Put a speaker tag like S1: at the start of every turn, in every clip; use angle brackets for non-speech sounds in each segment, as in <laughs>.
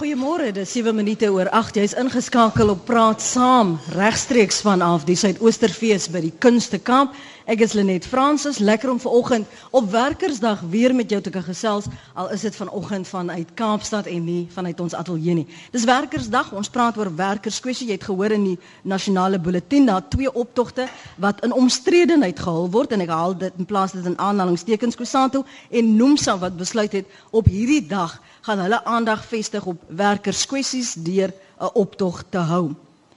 S1: Goeiemôre, dis 7 minute oor 8. Jy's ingeskakel op Praat Saam, regstreeks vanaf die Suidoosterfees by die Kunstekamp. Ek is Lenet Fransis, lekker om vanoggend op Werkersdag weer met jou te kan gesels, al is dit vanoggend vanuit Kaapstad en nie vanuit ons ateljee nie. Dis Werkersdag, ons praat oor werkerskwessie. Jy het gehoor in die nasionale bulletin daar twee optogte wat in omstredenheid gehul word en ek haal dit in plaas dit in aanhalingstekens Kusanto en Nomsa wat besluit het op hierdie dag gaan hulle aandag vestig op werkerskwessies deur 'n optog te hou.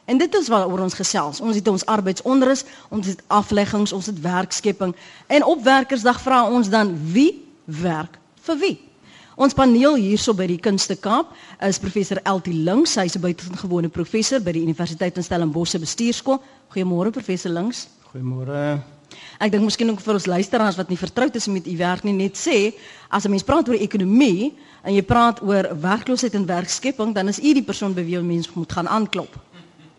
S1: En dit is waaroor ons gesels. Ons het ons arbeidsonrus, ons het afleggings, ons het werkskepping. En op Werkersdag vra ons dan wie werk vir wie? Ons paneel hierso by die Kunste Kaap is professor Eltie Links, hy's 'n buitengewone professor by die Universiteit in Stellenbosch Bestuurskool. Goeiemôre professor Links.
S2: Goeiemôre.
S1: Ek dink miskien ook vir ons luisteraars wat nie vertroud is met u werk nie, net sê as 'n mens praat oor ekonomie en jy praat oor werkloosheid en werkskepping, dan is u die persoon by wie mense moet gaan aanklop.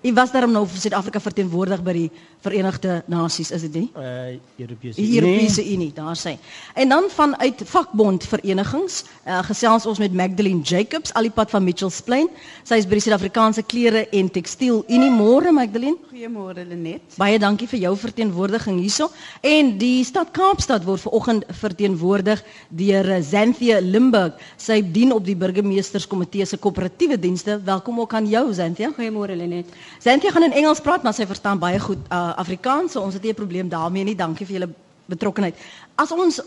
S1: U was daarom nou vir Suid-Afrika verteenwoordig by die Verenigde Nasies, is dit nie?
S2: Uh Europese
S1: Die Europese Unie, daar sê. En dan vanuit vakbondverenigings, uh, gesels ons met Magdalene Jacobs, alipad van Mitchells Plain. Sy is by die Suid-Afrikaanse Klere en Tekstiel Unie. Môre Magdalene.
S3: Goeiemôre Lenet.
S1: Baie dankie vir jou verteenwoordiging hierso. En die stad Kaapstad word vanoggend verteenwoordig deur eh, Xanthia Limburg. Sy dien op die burgemeesterskomitee se koöperatiewe dienste. Welkom ook aan jou Xanthia.
S3: Goeiemôre Lenet.
S1: Xanthia gaan in Engels praat, maar sy verstaan baie goed uh, Afrikaans, so ons het nie 'n probleem daarmee nie. Dankie vir julle betrokkenheid. As ons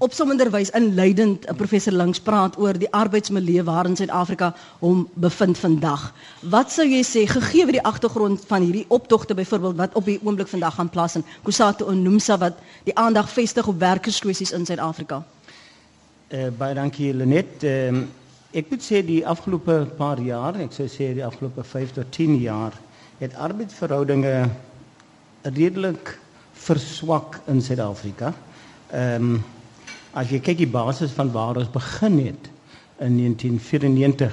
S1: op somenderwys inleidend 'n professor Links praat oor die arbeidsmilieu waarin Suid-Afrika hom bevind vandag. Wat sou jy sê gegee word die agtergrond van hierdie optogte byvoorbeeld wat op die oomblik vandag gaan plaas in Kusatu en Nomsa wat die aandag vestig op werkerskwessies in Suid-Afrika?
S2: Uh baie dankie Lenet. Uh, ek moet sê die afgelope paar jaar, ek sou sê die afgelope 5 tot 10 jaar het arbeidsverhoudinge redelik verswak in Suid-Afrika. Ehm um, as jy kyk die basis van waar ons begin het in 1994,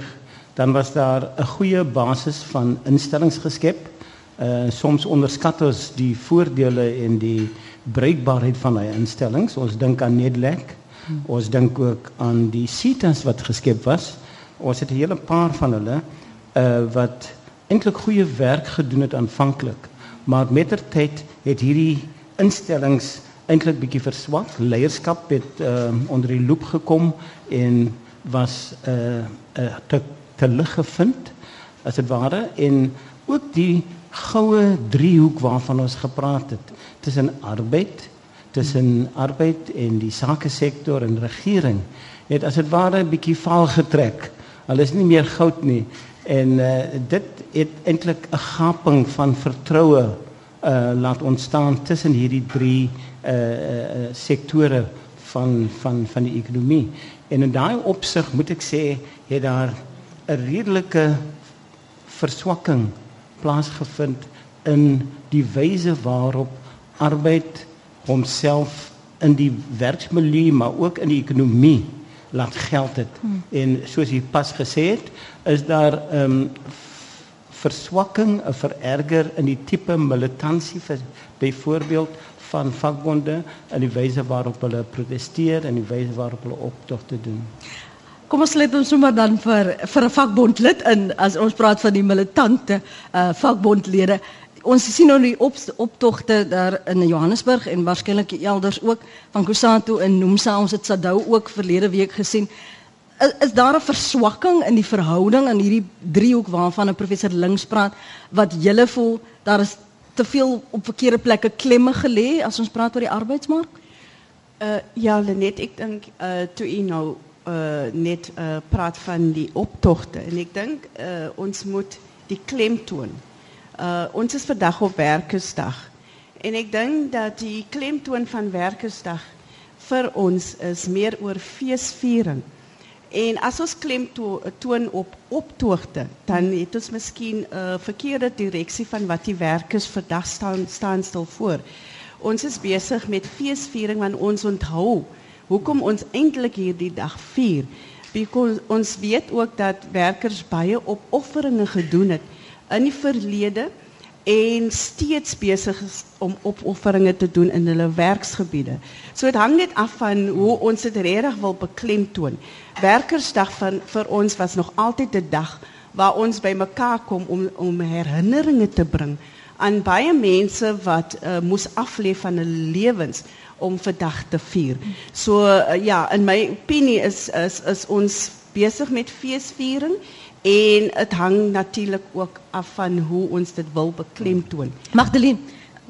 S2: dan was daar 'n goeie basis van instellings geskep. Uh soms onderskat ons die voordele en die bruikbaarheid van daai instellings. Ons dink aan. Hmm. Ons dink ook aan die SITAs wat geskep was. Ons het 'n hele paar van hulle uh wat eintlik goeie werk gedoen het aanvanklik, maar mettertyd het hierdie instellings eintlik bietjie verswak. Leierskap het uh, onder die loop gekom en was 'n uh, uh, te te lig gevind as dit ware en ook die goue driehoek waarvan ons gepraat het tussen arbeid, tussen arbeid en die sake sektor en regering het as dit ware 'n bietjie val getrek. Hulle is nie meer goud nie en uh, dit het eintlik 'n gaping van vertroue uh laat ontstaan tussen hierdie drie uh, uh sektore van van van die ekonomie. En in daai opsig moet ek sê het daar 'n redelike verswakking plaasgevind in die wyse waarop arbeid homself in die werksmilieu maar ook in die ekonomie laat geld het. Hmm. En soos jy pas gesê het, is daar 'n um, ehm, verswakking, 'n vererger in die tipe militansie vir byvoorbeeld van vakbonde en die wyse waarop hulle proteseer en die wyse waarop hulle optogte doen.
S1: Kom ons let ons sommer dan vir vir 'n vakbondlid in as ons praat van die militante uh vakbondlede. Ons sien nou die op, optogte daar in Johannesburg en waarskynlik elders ook van Kusanto en Nomsa ons het Sadou ook verlede week gesien is, is daar 'n verswakking in die verhouding in hierdie driehoek waarvan 'n professor links praat wat julle voel daar is te veel op verkeerde plekke klemme gelê as ons praat oor die arbeidsmark?
S3: Uh ja, Lenet, ek dink uh toe u nou uh net uh praat van die optogte en ek dink uh ons moet die klem toon. Uh ons is vandag op werkersdag. En ek dink dat die klemtoon van werkersdag vir ons is meer oor feesviering. En as ons klem to, toon op optoogte, dan het ons miskien 'n uh, verkeerde direksie van wat die werkers vandag staan staan stil voor. Ons is besig met feesviering want ons onthou hoekom ons eintlik hierdie dag vier. Because ons weet ook dat werkers baie opofferinge gedoen het in die verlede en steeds besig is om opofferinge te doen in hulle werksgebiede. So dit hang net af van hoe ons dit regtig wil beklemtoon. Werkersdag van vir ons was nog altyd 'n dag waar ons bymekaar kom om om herinneringe te bring aan baie mense wat uh, moes aflê van hulle lewens om vandag te vier. So uh, ja, in my opinie is is is ons besig met feesviering en het hangt natuurlijk ook af van hoe ons dit wil beklemtoon.
S1: Magdalene,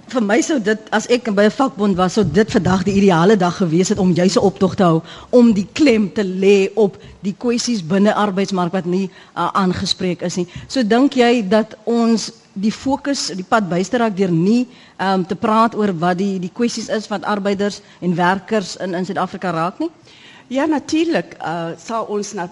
S1: vir my sou dit as ek by 'n vakbond was, sou dit vandag die ideale dag gewees het om juis 'n optog te hou om die klem te lê op die kwessies binne arbeidsmark wat nie uh, aangespreek is nie. So dink jy dat ons die fokus die pad byster raak deur nie um, te praat oor wat die die kwessies is wat arbeiders en werkers in in Suid-Afrika raak nie?
S3: Ja, natuurlijk uh, zal ons na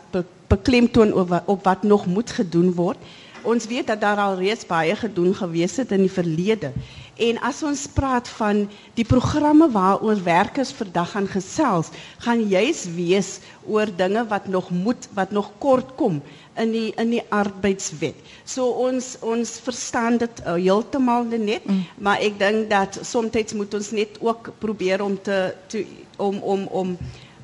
S3: beklemtoon op, op wat nog moet gedoen worden. Ons weet dat daar al reeds baie gedoen gewees het in die verlede. En as ons praat van die programme waaroor werkers vandag gaan gesels, gaan juist wees oor dinge wat nog moet, wat nog kort kom in die in die arbeidswet. So ons ons verstaan dit uh, heeltemal net, mm. maar ek dink dat soms moet ons net ook probeer om te, te om om om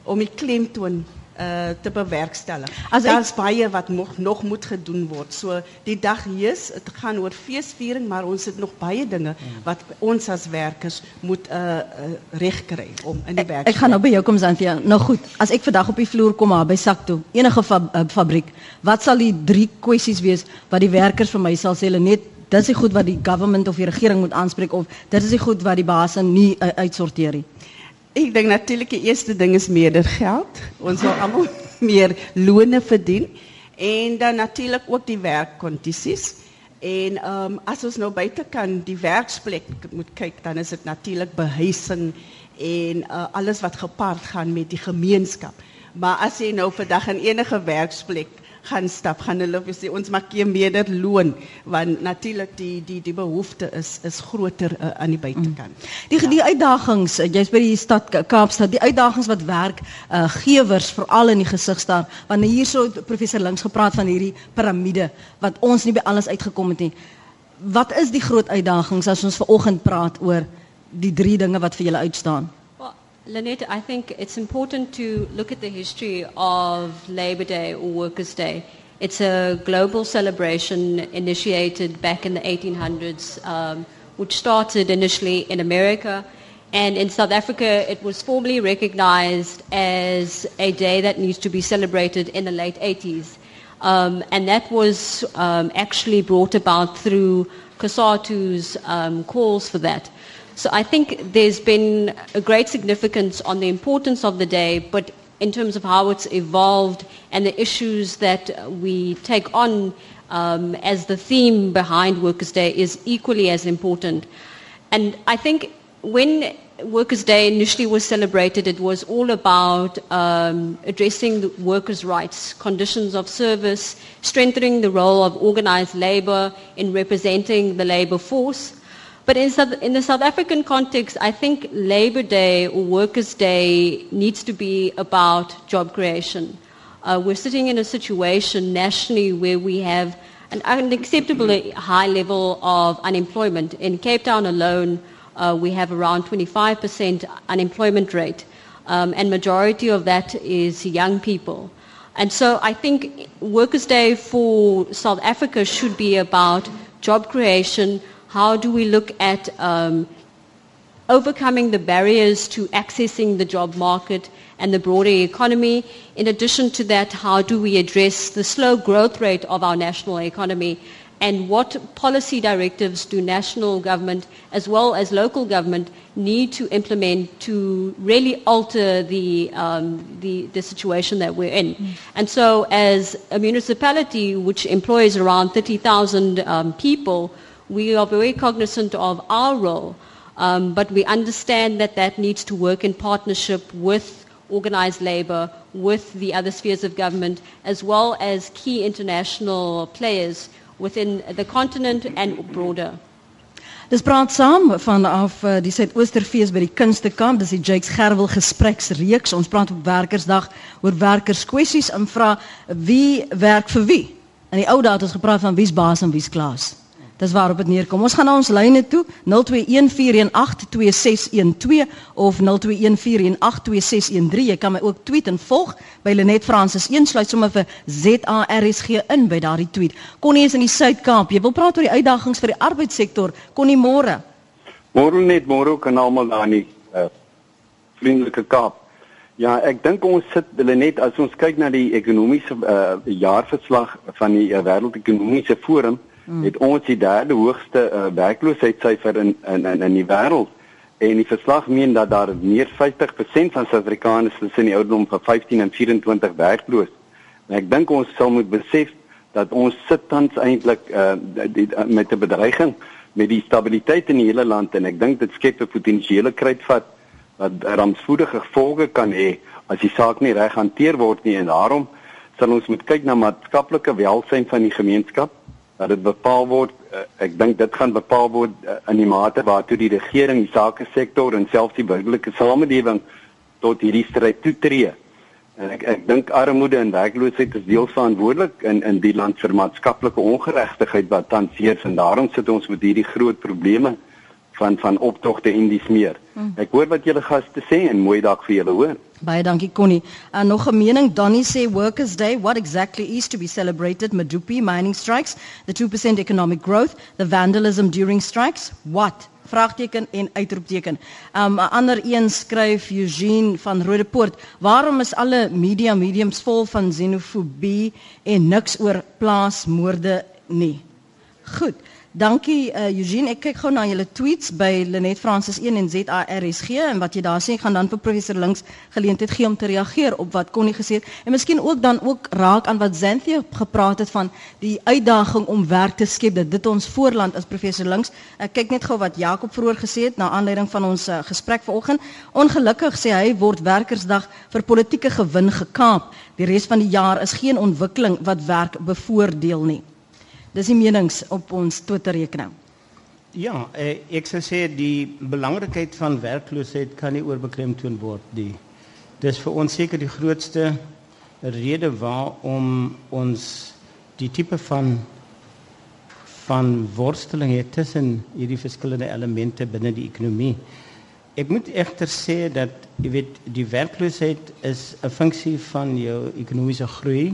S3: om die klemtoon uh, te bewerkstelligen. As daar is baie wat nog, nog moet gedoen worden. So, die dag is, het gaat over feestviering, maar ons het nog baie dingen wat ons als werkers moet uh, uh, recht krijgen om in die werk
S1: Ik ga nou bij jou komen, Zanthia. Nou goed, als ik vandaag op die vloer kom bij Sakto, enige fa uh, fabriek, wat zal die drie kwesties wees wat die werkers van mij zal zeggen, net dit is goed wat die government of die regering moet aanspreken of dit is goed wat die baas nie uh, uitsorteer
S3: Ik denk natuurlijk de eerste ding is meer geld. Ons wil allemaal <laughs> meer lonen verdienen. En dan natuurlijk ook die werkcondities. En um, als we nou buiten kan die werksplek moet kijken, dan is het natuurlijk behuizing en uh, alles wat gepaard gaat met die gemeenschap. Maar als je nou vandaag in enige werksplek gaan stap, gaan hulle sê ons maak jy meer loon want natuurlik die die die behoefte is is groter uh, aan die buitekant. Mm.
S1: Die ja. die uitdagings, uh, jy's by die stad Kaapstad, die uitdagings wat werkgewers uh, veral in die gesig staar, want hierso professor Links gepraat van hierdie piramide wat ons nie by alles uitgekom het nie. Wat is die groot uitdagings as ons ver oggend praat oor die drie dinge wat vir julle uitstaan?
S4: Lynette, I think it's important to look at the history of Labor Day or Workers' Day. It's a global celebration initiated back in the 1800s, um, which started initially in America. And in South Africa, it was formally recognized as a day that needs to be celebrated in the late 80s. Um, and that was um, actually brought about through COSATU's um, calls for that. So I think there's been a great significance on the importance of the day, but in terms of how it's evolved and the issues that we take on um, as the theme behind Workers' Day is equally as important. And I think when Workers' Day initially was celebrated, it was all about um, addressing the workers' rights, conditions of service, strengthening the role of organized labor in representing the labor force. But in, South, in, the South African context, I think Labor Day or Workers' Day needs to be about job creation. Uh, we're sitting in a situation nationally where we have an unacceptably high level of unemployment. In Cape Town alone, uh, we have around 25% unemployment rate, um, and majority of that is young people. And so I think Workers' Day for South Africa should be about job creation, how do we look at um, overcoming the barriers to accessing the job market and the broader economy? In addition to that, how do we address the slow growth rate of our national economy? And what policy directives do national government as well as local government need to implement to really alter the, um, the, the, situation that we're in? Mm. And so as a municipality which employs around 30,000 um, people, we are very cognizant of our role, um, but we understand that that needs to work in partnership with organized labor, with the other spheres of government, as well as key international players within the continent and broader.
S1: Dis praat saam vanaf uh, die Suidoosterfees by die Kunstekamp. Dis die Jakes Gerwel gespreksreeks. Ons praat op Werkersdag oor werkerskwessies en vra wie werk vir wie. In die ou dae het ons gepraat van wie's baas en wie's klaas. Dis waarop dit neerkom. Ons gaan na ons lyne toe 0214182612 of 0214182613. Jy kan my ook tweet en volg by Lenet Francis. Een sluit sommer vir ZARSG in by daardie tweet. Connie is in die Suid-Kaap. Jy wil praat oor die uitdagings vir die arbeidssektor. Connie môre.
S5: Môre net môre kan almal daar nie uh, vriendelike Kaap. Ja, ek dink ons sit hulle net as ons kyk na die ekonomiese uh, jaarverslag van die uh, wêreldekonomiese forum, hmm. het ons die derde hoogste uh, werkloosheidssyfer in in in in die wêreld. En die verslag meen dat daar meer 50% van Suid-Afrikaners tussen die ouderdom van 15 en 24 werkloos. En ek dink ons sal moet besef dat ons sit tans eintlik uh, met 'n bedreiging met die stabiliteit in die hele land en ek dink dit skep 'n potensiële kruitvat wat rampspoedige gevolge kan hê as die saak nie reg hanteer word nie en daarom sal ons moet kyk na maatskaplike welsyn van die gemeenskap dat dit bepaal word uh, ek dink dit gaan bepaal word uh, in die mate waartoe die regering die sake sektor en selfs die burgerlike samelewing tot hierdie stryd toetree en ek ek dink armoede en werkloosheid is deel verantwoordelik in in die land vir maatskaplike ongeregtigheid wat tans heers. En daarom sit ons met hierdie groot probleme van van optogte en dis meer. Hmm. Ek hoor wat julle gaste sê en mooi dag vir julle hoor.
S1: Baie dankie Connie. En nog 'n mening Donnie sê Workers Day what exactly is to be celebrated Madupi mining strikes, the 2% economic growth, the vandalism during strikes, what? Vraagteken en uitroepteken. Um 'n ander een skryf Eugene van Rodepoort, waarom is alle media mediums vol van xenofobie en niks oor plaasmoorde nie? Goed. Dankie uh, Eugene. Ek kyk gou na julle tweets by Lenet Francis 1 en ZARSG en wat jy daar sê, ek gaan dan vir professor Links geleentheid gee om te reageer op wat Connie gesê het en miskien ook dan ook raak aan wat Xanthia gepraat het van die uitdaging om werk te skep dat dit ons voorland as professor Links. Ek kyk net gou wat Jakob vroeër gesê het na aanleiding van ons uh, gesprek vanoggend. Ongelukkig sê hy word werkersdag vir politieke gewin gekaap. Die res van die jaar is geen ontwikkeling wat werk bevoordeel nie. Dis die menings op ons Twitter rekening.
S2: Ja, eh, ek sou sê die belangrikheid van werkloosheid kan nie oorbeklemtoon word nie. Dis vir ons seker die grootste rede waarom ons die tipe van van worsteling het tussen hierdie verskillende elemente binne die ekonomie. Ek moet egter sê dat jy weet die werkloosheid is 'n funksie van jou ekonomiese groei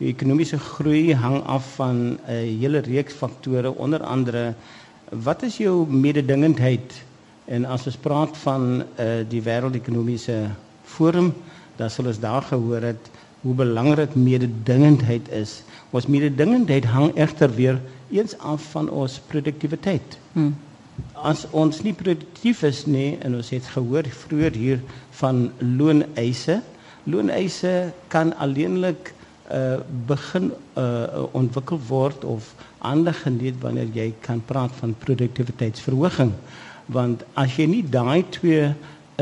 S2: ekonomiese groei hang af van 'n hele reeks faktore onder andere wat is jou mededingendheid en as ons praat van uh, die wêreldekonomiese forum dan sal ons daar gehoor het hoe belangrik mededingendheid is. Ons mededingendheid hang egter weer eens af van ons produktiwiteit. Hmm. As ons nie produktief is nie en ons het gehoor vroeër hier van looneise, looneise kan alleenlik uh, begin uh, ontwikkel word of aandag geniet wanneer jy kan praat van produktiwiteitsverhoging want as jy nie daai twee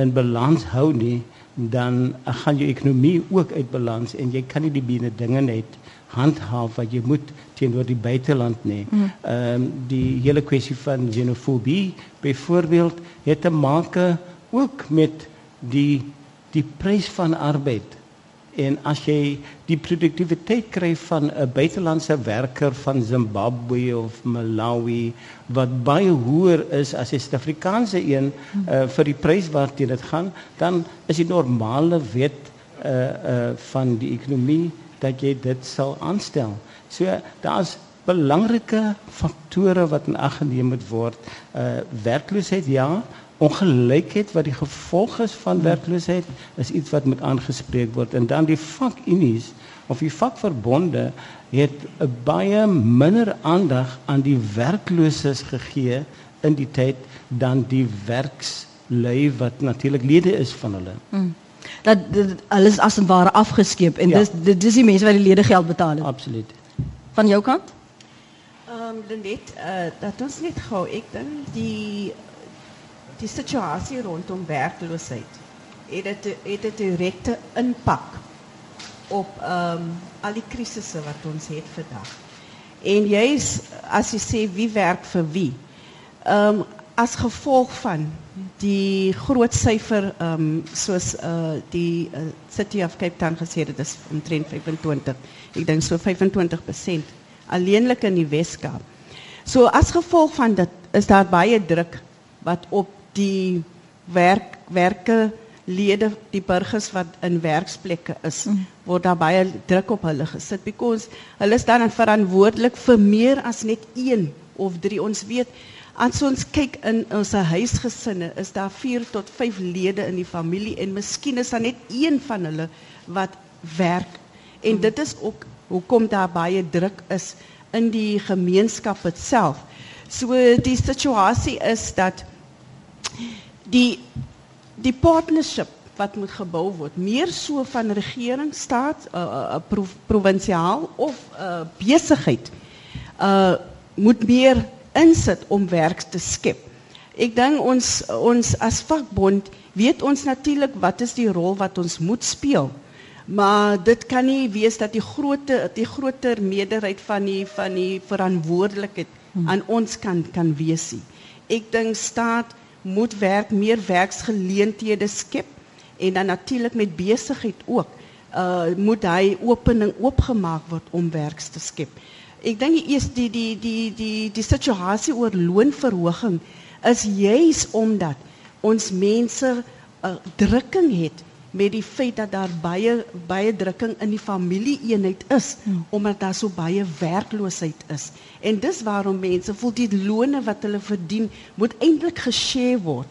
S2: in balans hou nie dan gaan jou ekonomie ook uit balans en jy kan nie die binne dinge net handhaaf wat jy moet teenoor die buiteland nie. Mm. Ehm mm. um, die hele kwessie van xenofobie byvoorbeeld het te maak ook met die die prys van arbeid en as jy die produktiwiteit kry van 'n buitelandse werker van Zimbabwe of Malawi wat baie hoër is as 'n Suid-Afrikaanse een uh, vir die prys waarteen dit gaan, dan is die normale wet uh uh van die ekonomie dat jy dit sal aanstel. So daar's belangrike faktore wat in ag geneem moet word. Uh werkloosheid ja, ongelykheid wat die gevolg is van werkloosheid is iets wat moet aangespreek word en dan die vakunies of die vakverbonde het 'n baie minder aandag aan die werklooses gegee in die tyd dan die werkslui wat natuurlik lede is van hulle. Mm.
S1: Dat alles as en ware afgeskeep en ja. dis dis die mense wat die lede geld betaal het.
S2: Absoluut.
S1: Van jou kant?
S3: Ehm um, Lenet, uh, dat ons net gou ek dink die die situasie rondom werkloosheid het dit het 'n direkte impak op ehm um, al die krisisse wat ons het vandag. En jy's as jy sê wie werk vir wie? Ehm um, as gevolg van die groot syfer ehm um, soos uh die uh, City of Cape Town gesê het dit is omtrent 25. Ek dink so 25% alleenlik in die Weskaap. So as gevolg van dit is daar baie druk wat op die werk werke lede die burgers wat in werksplekke is mm. word daar baie druk op hulle gesit because hulle is dan verantwoordelik vir meer as net een of drie ons weet as ons kyk in ons huisgesinne is daar 4 tot 5 lede in die familie en miskien is daar net een van hulle wat werk en mm. dit is ook hoekom daar baie druk is in die gemeenskap self so die situasie is dat die die partnership wat moet gebou word, meer so van regering, staat, uh, uh, pro provinsiaal of uh, besigheid uh moet meer insit om werk te skep. Ek dink ons ons as vakbond weet ons natuurlik wat is die rol wat ons moet speel. Maar dit kan nie wees dat die groter die groter meerderheid van die van die verantwoordelikheid hmm. aan ons kan kan wees nie. Ek dink staat moet werk meer werksgeleenthede skep en dan natuurlik met besigheid ook. Uh moet hy opening oopgemaak word om werk te skep. Ek dink die die die die die die situasie oor loonverhoging is juis omdat ons mense 'n uh, drukking het met die feit dat daar baie baie drukking in die familieeenheid is hmm. omdat daar so baie werkloosheid is. En dis waarom mense voel die lone wat hulle verdien moet eintlik geshare word.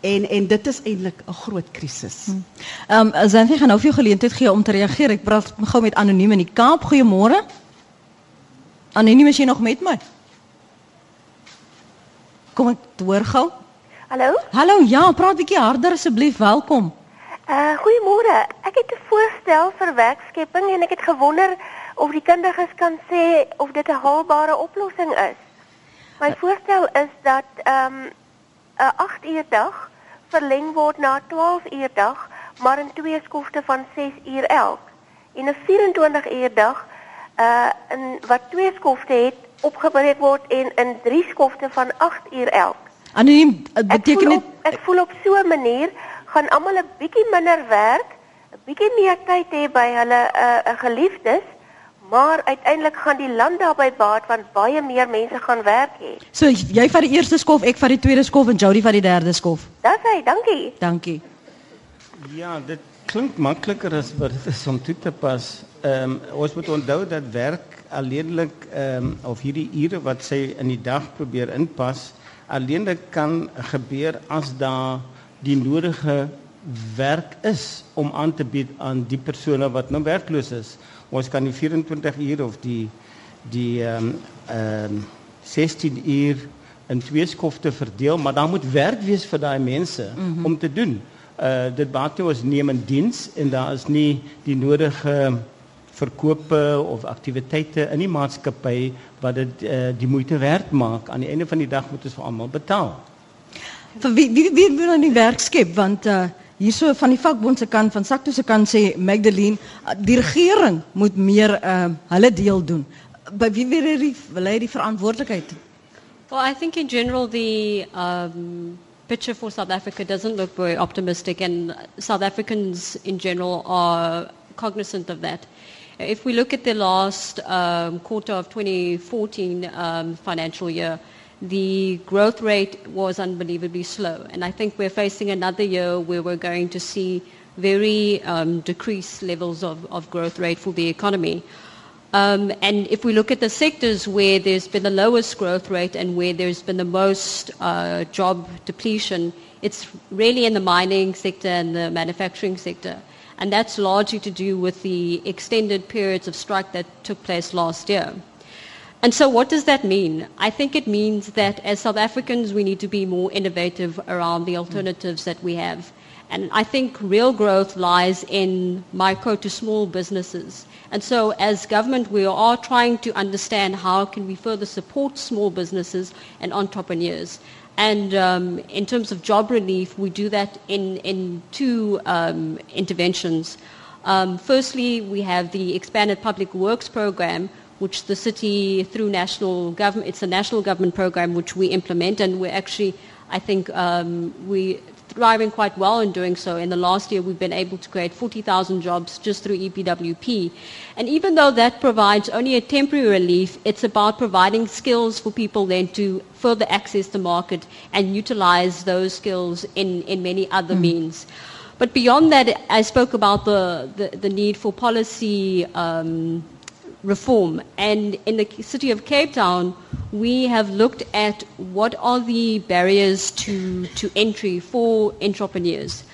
S3: En en dit is eintlik 'n groot krisis.
S1: Hmm. Ehm um, Zanthi gaan nou vir jou geleentheid gee om te reageer. Ek praat gou met anoniem in die Kaap. Goeiemôre. Anoniem is jy nog met my? Kom ek hoor gou.
S6: Hallo?
S1: Hallo, ja, praat bietjie harder asseblief. Welkom.
S6: Uh goeiemôre. Ek het 'n voorstel vir werkskepping en ek het gewonder of die kundiges kan sê of dit 'n haalbare oplossing is. My voorstel is dat ehm um, 'n 8 uur dag verleng word na 12 uur dag, maar in twee skofte van 6 uur elk. En 'n 24 uur dag uh in wat twee skofte het opgebreek word en in drie skofte van 8 uur elk.
S1: Anoniem beteken dit
S6: ek voel op so 'n manier gaan almal 'n bietjie minder werk, 'n bietjie meer tyd hê by hulle 'n uh, uh, geliefdes, maar uiteindelik gaan die land daarbey baat want baie meer mense gaan werk hê.
S1: So jy vat die eerste skof, ek vat die tweede skof en Jody vat die derde skof.
S6: Dis hy, dankie.
S1: Dankie.
S2: Ja, dit klink makliker as wat dit is om toe te pas. Ehm um, ons moet onthou dat werk alleenlik ehm um, of hierdie ure wat sy in die dag probeer inpas, alleenlik kan gebeur as daar die nodige werk is om aan te bied aan die persone wat nou werkloos is. Ons kan die 24 uur of die die ehm um, ehm um, 16 uur in twee skofte verdeel, maar dan moet werk wees vir daai mense mm -hmm. om te doen. Uh dit baat nie ons neem in diens en daar is nie die nodige verkope of aktiwiteite in die maatskappy wat dit uh, die moeite werd maak. Aan die einde van die dag moet ons vir almal betaal
S1: vir wie wie wie wil nou die werk skep want uh hierso van die vakbond se kant van Sakto se kant sê Magdalene uh, die regering moet meer uh hulle deel doen. By wie wil hy wil hy die verantwoordelikheid?
S4: Well, I think in general the um picture for South Africa doesn't look very optimistic and South Africans in general are cognizant of that. If we look at the last um, quarter of 2014 um, financial year, the growth rate was unbelievably slow. And I think we're facing another year where we're going to see very um, decreased levels of, of growth rate for the economy. Um, and if we look at the sectors where there's been the lowest growth rate and where there's been the most uh, job depletion, it's really in the mining sector and the manufacturing sector. And that's largely to do with the extended periods of strike that took place last year. And so what does that mean? I think it means that as South Africans, we need to be more innovative around the alternatives that we have. And I think real growth lies in micro to small businesses. And so as government, we are trying to understand how can we further support small businesses and entrepreneurs. And um, in terms of job relief, we do that in, in two um, interventions. Um, firstly, we have the expanded public works program, which the city, through national government, it's a national government program which we implement, and we're actually, I think, um, we thriving quite well in doing so. In the last year, we've been able to create 40,000 jobs just through EPWP. And even though that provides only a temporary relief, it's about providing skills for people then to further access the market and utilize those skills in, in many other mm. means. But beyond that, I spoke about the, the, the need for policy um, reform. And in the city of Cape Town, we have looked at what are the barriers to, to entry for entrepreneurs.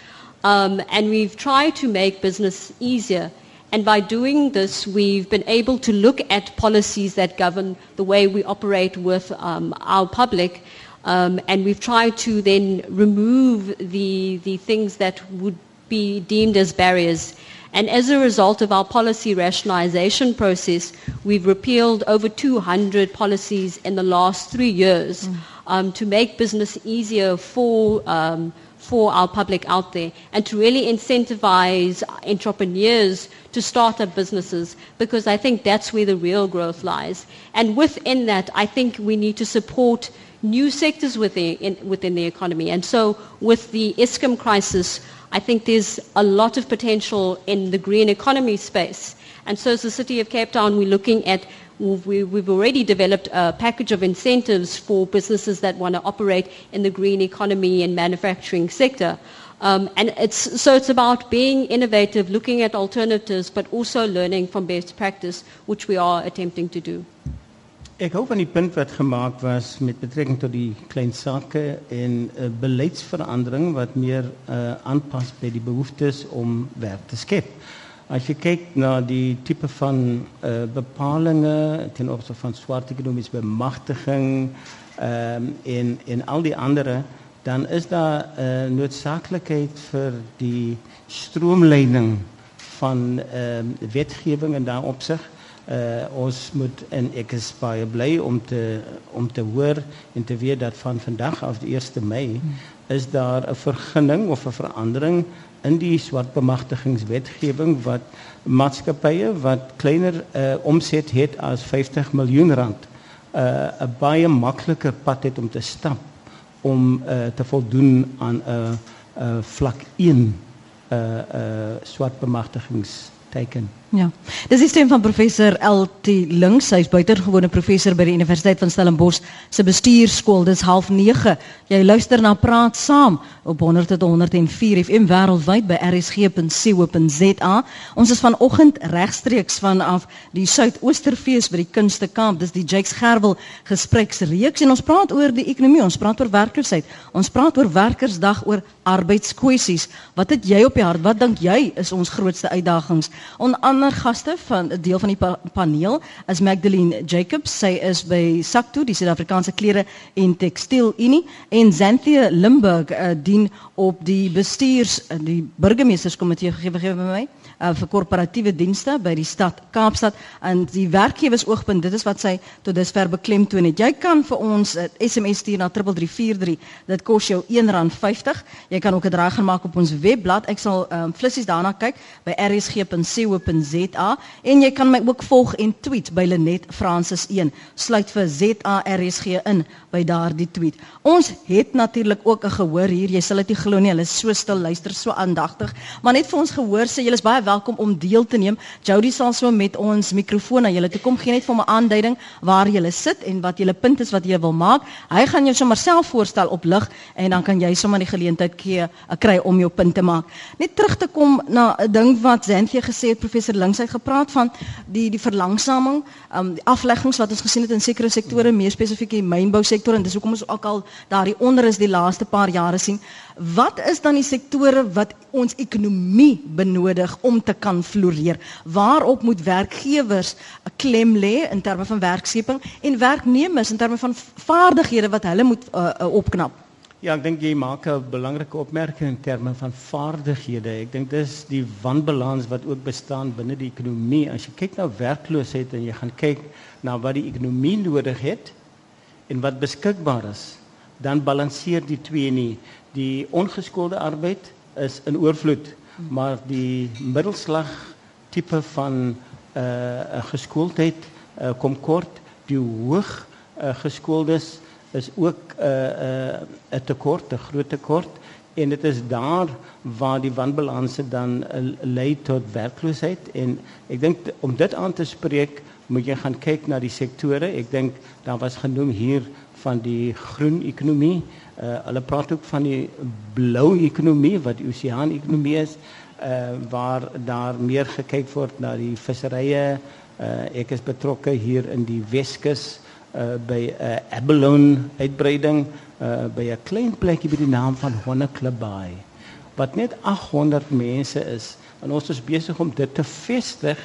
S4: Um, and we've tried to make business easier. And by doing this, we've been able to look at policies that govern the way we operate with um, our public. Um, and we've tried to then remove the, the things that would be deemed as barriers and as a result of our policy rationalization process, we've repealed over 200 policies in the last three years mm. um, to make business easier for, um, for our public out there and to really incentivize entrepreneurs to start up businesses because I think that's where the real growth lies. And within that, I think we need to support new sectors within, in, within the economy. And so with the Eskom crisis, I think there's a lot of potential in the green economy space. And so as the City of Cape Town, we're looking at, we've already developed a package of incentives for businesses that want to operate in the green economy and manufacturing sector. Um, and it's, so it's about being innovative, looking at alternatives, but also learning from best practice, which we are attempting to do.
S2: Ek hou van die punt wat gemaak was met betrekking tot die klein sake en uh, beleidsverandering wat meer uh, aanpas by die behoeftes om werk te skep. As jy kyk na die tipe van uh, bepalinge ten opsigte van swart ekonomiese bemagtiging um, en en al die ander dan is daar 'n uh, noodsaaklikheid vir die stroomleiding van um, wetgewing en uh, ons moet en ek is baie bly om te om te hoor en te weet dat van vandag af die 1 Mei is daar 'n vergunning of 'n verandering in die swart bemagtigingswetgewing wat maatskappye wat kleiner uh, omset het as 50 miljoen rand uh, 'n uh, baie makliker pad het om te stap om uh, te voldoen aan 'n uh, uh, vlak 1 uh, uh, swart bemagtigings teken.
S1: Ja. Dis die stem van professor LT Links, hy's buitengewone professor by die Universiteit van Stellenbosch se bestuurskool. Dis 09:30. Jy luister na Praat Saam op 100.104 FM wêreldwyd by rsg.co.za. Ons is vanoggend regstreeks vanaf die Suidoosterfees by die Kunstekamp. Dis die Jakes Gerwel gespreksreeks en ons praat oor die ekonomie, ons praat oor werkloosheid. Ons praat oor Werkersdag, oor arbeidskwessies. Wat het jy op die hart? Wat dink jy is ons grootste uitdagings? On ander gaste van 'n deel van die pa paneel is Magdalene Jacobs. Sy is by Sakto, die Suid-Afrikaanse Klere en Tekstiel Unie. En Xanthia Limburg uh, dien op die bestuurs uh, die burgemeesterskomitee. Gegee gegee by my uh, vir korporatiewe dienste by die stad Kaapstad en die werkgewersoogpunt dit is wat sy tot dusver beklemtoon het. Jy kan vir ons 'n SMS stuur na 3343. Dit kos jou R1.50. Jy kan ook 'n draai gaan maak op ons webblad. Ek sal um, flissies daarna kyk by rsg.co.za en jy kan my ook volg en tweet by Lenet Francis 1. Sluit vir ZARSG in by daardie tweet. Ons het natuurlik ook 'n gehoor hier. Jy sal dit nie glo nie. Hulle is so stil, luister so aandagtig. Maar net vir ons gehoor sê julle is baie welkom om deel te neem. Jody sal so met ons mikrofoon na julle toe kom gee net vir 'n aanduiding waar julle sit en wat julle punt is wat jy wil maak. Hy gaan jou sommer self voorstel op lig en dan kan jy sommer die geleentheid gee, uh, kry om jou punt te maak. Net terug te kom na 'n ding wat Zantjie gesê het, professor Links het gepraat van die die verlangsaming, um die afleggings wat ons gesien het in sekere sektore, meer spesifiek die mynbou sektor en dis hoekom ons ook al daardie onder is die laaste paar jare sien. Wat is dan die sektore wat ons ekonomie benodig om te kan floreer? Waarop moet werkgewers 'n klem lê in terme van werkskeping en werknemers in terme van vaardighede wat hulle moet uh, uh, opknap?
S2: Ja, ek dink jy maak 'n belangrike opmerking in terme van vaardighede. Ek dink dis die wanbalans wat ook bestaan binne die ekonomie. As jy kyk na werkloosheid en jy gaan kyk na wat die ekonomie nodig het en wat beskikbaar is, dan balanseer die twee nie die ongeskoolde arbeid is in oorvloed, maar die middelslag tipe van 'n uh, geskooldheid uh, kom kort. Die hoog uh, geskooldes is ook 'n uh, 'n uh, tekort, 'n groot tekort en dit is daar waar die wanbalanse dan uh, lei tot werkloosheid en ek dink om dit aan te spreek moet jy gaan kyk na die sektore ek dink daar was genoem hier van die groen ekonomie uh, hulle praat ook van die blou ekonomie wat oseaan ekonomie is uh, waar daar meer gekyk word na die visserye. Uh, ek is betrokke hier in die Weskus uh, by 'n uh, abalone uitbreiding uh, by 'n klein plekkie by die naam van Honneklubbaai wat net 800 mense is. En ons is besig om dit te vestig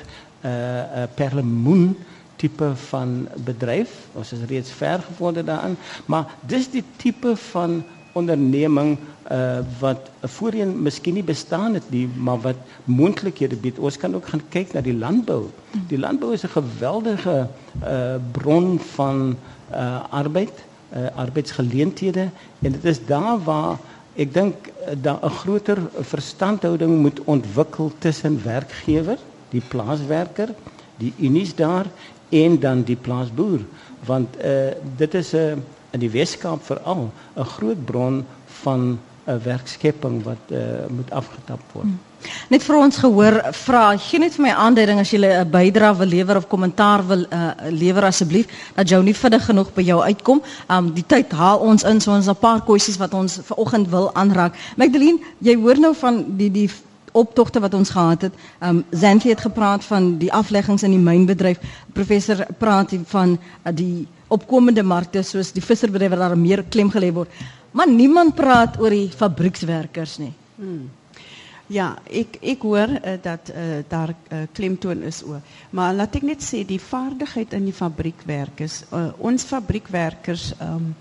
S2: uh, uh, perlemoen tipe van bedryf ons is reeds ver gevorder daarin maar dis die tipe van onderneming uh, wat voorheen miskien nie bestaan het nie, maar wat moontlikhede bied. Ons kan ook gaan kyk na die landbou. Die landbou is 'n geweldige uh, bron van uh, arbeid, uh, arbeidsgeleenthede en dit is daar waar ek dink daar 'n groter verstandhouding moet ontwikkel tussen werkgewer, die plaaswerker, die unies daar en dan die plaasboer want uh, dit is 'n uh, in die Weskaap veral 'n groot bron van 'n werkskepping wat uh, moet afgetap word. Hmm.
S1: Net vir ons gehoor vra gee net vir my aanduiding as jy 'n bydrae wil lewer of kommentaar wil uh, lewer asseblief dat jou nie vinnig genoeg by jou uitkom. Um die tyd haal ons in so ons 'n paar kwessies wat ons vanoggend wil aanraak. Magdalene, jy hoor nou van die die optogte wat ons gehad het. Um Zanthi het gepraat van die afleggings in die mynbedryf. Professor praat van uh, die opkomende markte soos die visserbedryf waar daar meer klem gelê word. Maar niemand praat oor die fabriekswerkers nie. Hmm.
S3: Ja, ik, ik hoor uh, dat uh, daar uh, klemtoon is. Oor. Maar laat ik net zeggen, die vaardigheid in die fabriekwerkers. Uh, ons fabriekwerkers um,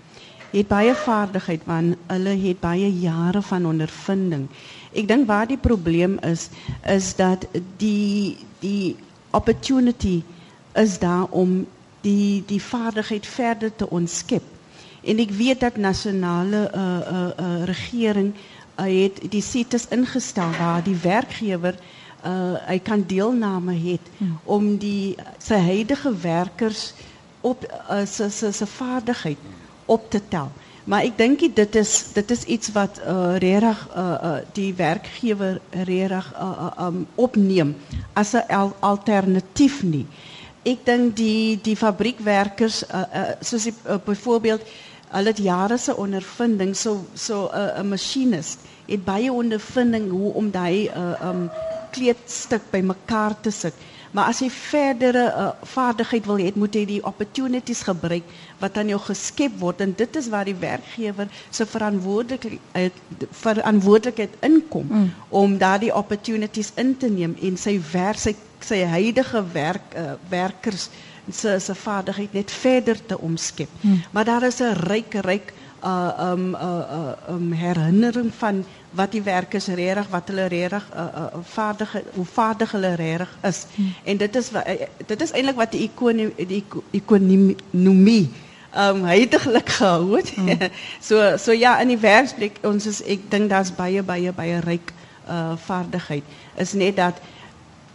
S3: het baie vaardigheid, want hulle het baie jare van ondervinding. Ik denk waar die probleem is, is dat die, die opportunity is daar om die, die vaardigheid verder te ontskip. En ik weet dat nationale uh, uh, uh, regering het die CITES ingesteld waar die werkgever hy kan deelname het hmm. om die sy huidige werkers op sy vaardigheid op te tel. Maar ik denk dit is dit is iets wat uh, regtig uh, uh, die werkgewer regtig uh, uh, um, opneem as 'n al alternatief nie. Ek dink die die fabriekwerkers uh, uh, die, uh, byvoorbeeld hulle het jare se ondervinding so so 'n uh, 'n masjinis het baie ondervinding hoe om 'n uh, um kleedstuk bymekaar te sit. Maar as jy verdere uh, vaardigheid wil hê, moet jy die opportunities gebruik wat aan jou geskep word en dit is waar die werkgewer se verantwoordelikheid verantwoordelikheid inkom mm. om daardie opportunities in te neem en sy werk sy sy huidige werk uh, werkers se se vaardigheid net verder te omskep. Hmm. Maar daar is 'n ryk ryk uh um uh, uh um herinnering van wat die werkers regtig wat hulle regtig uh, uh vaardig hoe vaardig hulle regtig is. Hmm. En dit is uh, dit is eintlik wat die ekonomie die ekonomie um heidaglik gehou het. Hmm. <laughs> so so ja in die werksplek ons is ek dink daar's baie baie baie ryk uh vaardigheid. Is net dat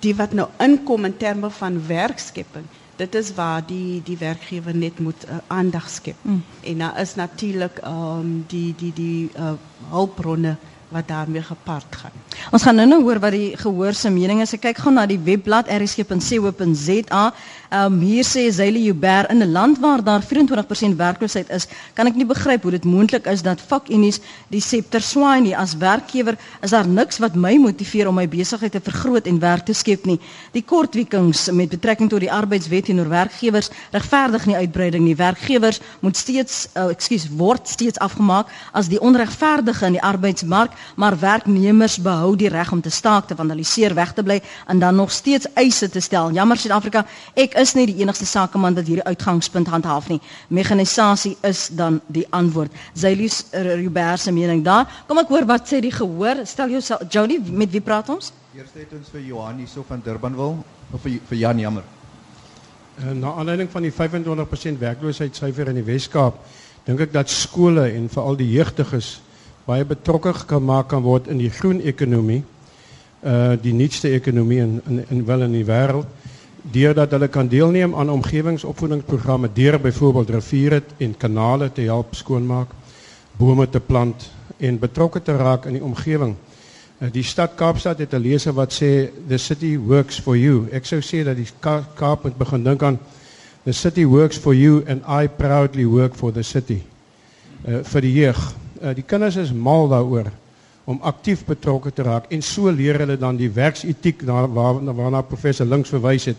S3: die wat nou inkom in terme van werkskepping dit is waar die die werkgewer net moet uh, aandag skep. Mm. En daar is natuurlik um, die die die uh, hulpbronne wat daarmee gepaard gaan.
S1: Ons gaan nou-nou hoor wat die gehoor se mening is. Ek kyk gou na die webblad rsg.co.za. Ehm um, hier sê Zayli Uber in 'n land waar daar 24% werkloosheid is, kan ek nie begryp hoe dit moontlik is dat vakunies die septer swaai nie. As werkgewer is daar niks wat my motiveer om my besigheid te vergroot en werk te skep nie. Die kortwiekings met betrekking tot die arbeidswet teenoor werkgewers regverdig nie uitbreiding nie. Werkgewers moet steeds, uh, ekskuus, word steeds afgemaak as die onregverdige in die arbeidsmark maar werknemers behou die reg om te staak, te vandaliseer, weg te bly en dan nog steeds eise te stel. Jammer Suid-Afrika, ek is nie die enigste sakeman wat hierdie uitgangspunt handhaaf nie. Mekanisasie is dan die antwoord. Zailis Rubert se mening daar. Kom ek hoor wat sê die gehoor. Stel jouself Jody, met wie praat ons?
S7: Eers het ons vir Johan hierso van Durbanville of vir, vir Jan Jammer.
S8: Uh, na aanleiding van die 25% werkloosheidssyfer in die Wes-Kaap, dink ek dat skole en veral die jeugdiges baie betrokke maak kan word in die groen ekonomie. Uh die nuutste ekonomie in in, in wel in die wêreld deurdat hulle kan deelneem aan omgewingsopvoedingsprogramme deur byvoorbeeld riviere en kanale te help skoonmaak. bome te plant en betrokke te raak in die omgewing. Uh, die stad Kaapstad het 'n leser wat sê the city works for you. Ek sou sê dat die Ka Kaap moet begin dink aan the city works for you and I proudly work for the city. Uh, vir die jeug. Uh, die kinders is mal daaroor om aktief betrokke te raak en so leer hulle dan die werksetiek waarna waarna professor links verwys het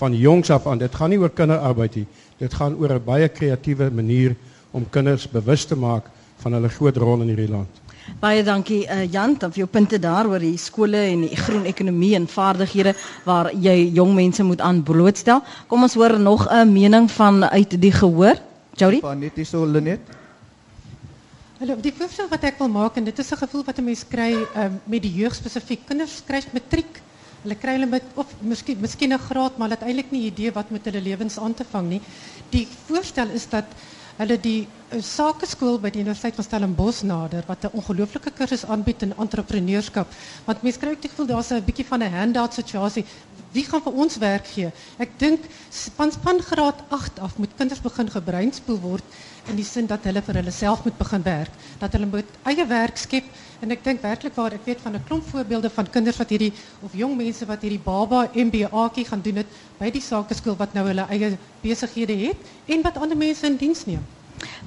S8: van jongs af aan. Dit gaan nie oor kinderarbeid nie. Dit gaan oor 'n baie kreatiewe manier om kinders bewus te maak van hulle groot rol in hierdie land.
S1: Baie dankie uh, Jan, vir jou punte daar oor die skole en die groen ekonomie en vaardighede waar jy jong mense moet aan blootstel. Kom ons hoor nog 'n mening van uit die gehoor. Jody?
S7: Van net hier so Lenet.
S9: Hallo, die voorstel wat ek wil maak en dit is 'n gevoel wat 'n mens kry um, met die jeug spesifiek. Kinders kry matriek Hulle kry hulle met of miskien miskien 'n graad, maar hulle het eintlik nie idee wat met hulle lewens aan te vang nie. Die voorstel is dat hulle die uh, sakeskool by die Universiteit van Stellenbosch nader wat 'n ongelooflike kursus aanbied in entrepreneurskap. Want mense kry ook die gevoel daar's 'n bietjie van 'n handout situasie. Wie gaan vir ons werk gee? Ek dink van graad 8 af moet kinders begin gebreinspoel word in die sin dat hulle vir hulle moet begin werk, dat hulle moet eie werk skep en ek dink werklik waar ek weet van 'n klomp voorbeelde van kinders wat hierdie of jong mense wat hierdie baba MBA'tjie gaan doen by die sakeskool wat nou hulle eie besighede het en wat ander mense in diens neem.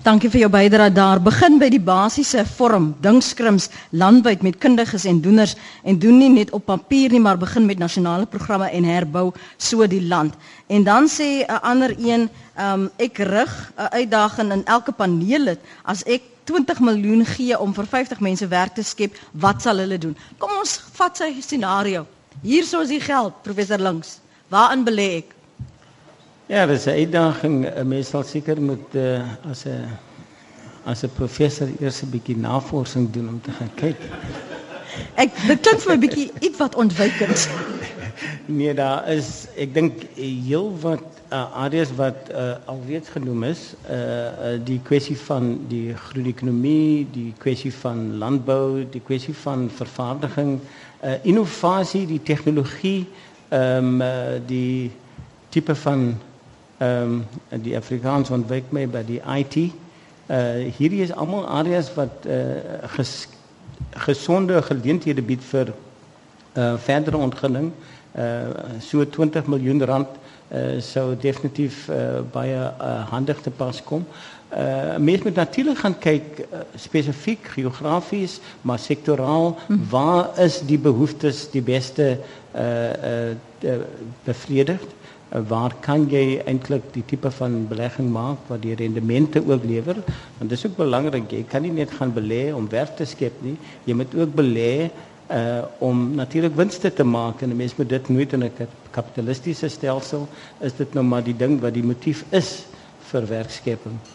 S1: Dankie vir jou bydrae daar. Begin by die basiese vorm, dinkskrims landwyd met kundiges en doeners en doen nie net op papier nie, maar begin met nasionale programme en herbou so die land. En dan sê 'n ander een, um, ek rig 'n uitdaging in elke paneellid as ek 20 miljoen gee om vir 50 mense werk te skep, wat sal hulle doen? Kom ons vat sy scenario. Hierso is die geld, professor Links. Waarin belê ek?
S2: Ja, dat is een uitdaging. Meestal zeker moet uh, als een als een professor eerst een beetje navorsing doen om te gaan kijken.
S1: Ek dit klink vir my bietjie iets wat ontwykend.
S2: Nee, daar is ek dink heel wat uh, areas wat uh, alreeds genoem is, uh, uh, die kwessie van die groene ekonomie, die kwessie van landbou, die kwessie van vervaardiging, uh, innovasie, die tegnologie, ehm um, uh, die tipe van ehm um, die Afrikaans ontwik my by die IT. Uh hierdie is almal areas wat uh ges, gesonde geleenthede bied vir uh verdere ontginning. Uh so 20 miljoen rand uh sou definitief uh baie uh, handig te pas kom. Uh mens moet natuurlik gaan kyk uh, spesifiek geografies, maar sektoraal, hm. waar is die behoeftes die beste uh uh bevredig? Eh, waar kan jy eintlik die tipe van belegging maak wat die rendemente ook lewer? Want dit is ook belangrik. Jy kan nie net gaan belê om werk te skep nie. Jy moet ook belê uh om natuurlik winste te maak en 'n mens moet dit nooit in 'n kapitalistiese stelsel is dit nou maar die ding wat die motief is vir werkskepping.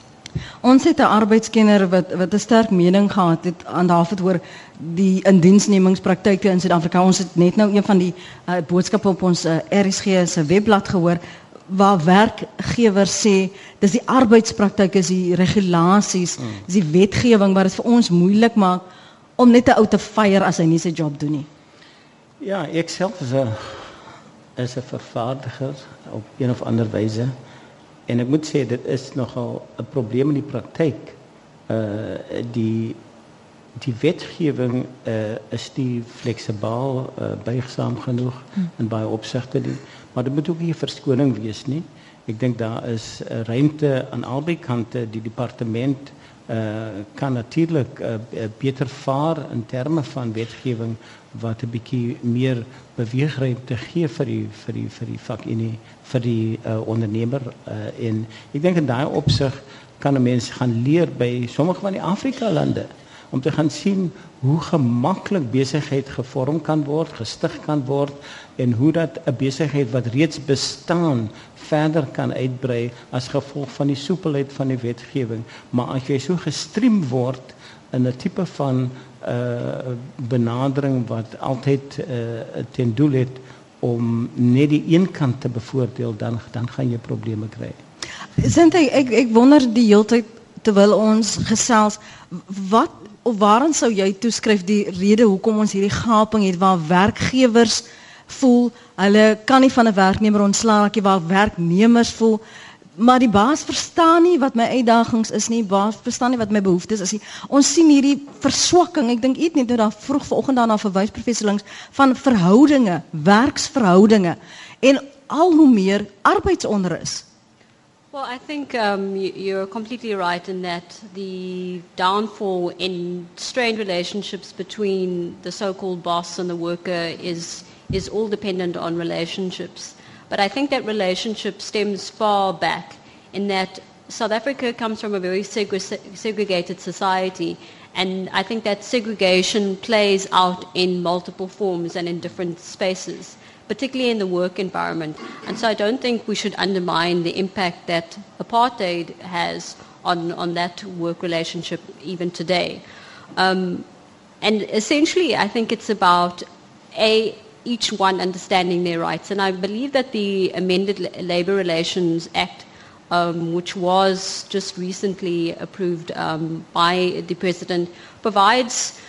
S1: Ons het 'n arbeidskenner wat wat 'n sterk mening gehad het aan daarvoor oor die indiensnemingspraktyke in Suid-Afrika. Ons het net nou een van die uh, boodskappe op ons uh, RSG se webblad gehoor waar werkgewers sê dis die arbeidspraktyke, is die regulasies, mm. is die wetgewing wat dit vir ons moeilik maak om net 'n ou te fire as hy nie sy job doen nie.
S2: Ja, ek self is 'n is 'n vervaardiger op een of ander wyse. En ik moet zeggen, dat is nogal een probleem in die praktijk. Uh, die, die wetgeving uh, is die flexibel, uh, buigzaam genoeg hm. in bij opzichten. Die, maar er moet ook hier verskoning wees nie. Ik denk daar is uh, ruimte aan albei kanten. Die departement uh, kan natuurlijk uh, beter varen in termen van wetgeving wat 'n bietjie meer beweegruimte gee vir die vir die vir die vak in die vir die uh, ondernemer uh, en ek dink in daai opsig kan 'n mens gaan leer by sommige van die Afrika lande om te gaan sien hoe gemaklik besigheid gevorm kan word, gestig kan word en hoe dat 'n besigheid wat reeds bestaan verder kan uitbrei as gevolg van die soepelheid van die wetgewing. Maar as jy so gestrem word in 'n tipe van uh, benadering wat altyd uh, ten doel het om net die een kant te bevoordeel dan dan gaan jy probleme kry.
S1: Sint ek ek wonder die hele tyd terwyl ons gesels wat of waaraan sou jy toeskryf die rede hoekom ons hierdie gaping het waar werkgewers voel hulle kan nie van 'n werknemer ontslaa raak nie waar werknemers voel maar die baas verstaan nie wat my uitdagings is nie, baas verstaan nie wat my behoeftes is nie. Ons sien hierdie verswakking. Ek dink iets net nou daar vroeg vanoggend daarna verwys professor links van verhoudinge, werksverhoudinge en al hoe meer arbeidsonrus.
S4: Well, I think um, you, you're completely right in that the downfall in strained relationships between the so-called boss and the worker is is all dependent on relationships. But I think that relationship stems far back in that South Africa comes from a very segre- segregated society, and I think that segregation plays out in multiple forms and in different spaces particularly in the work environment. And so I don't think we should undermine the impact that apartheid has on, on that work relationship even today. Um, and essentially, I think it's about a each one understanding their rights. And I believe that the amended Labour Relations Act, um, which was just recently approved um, by the President, provides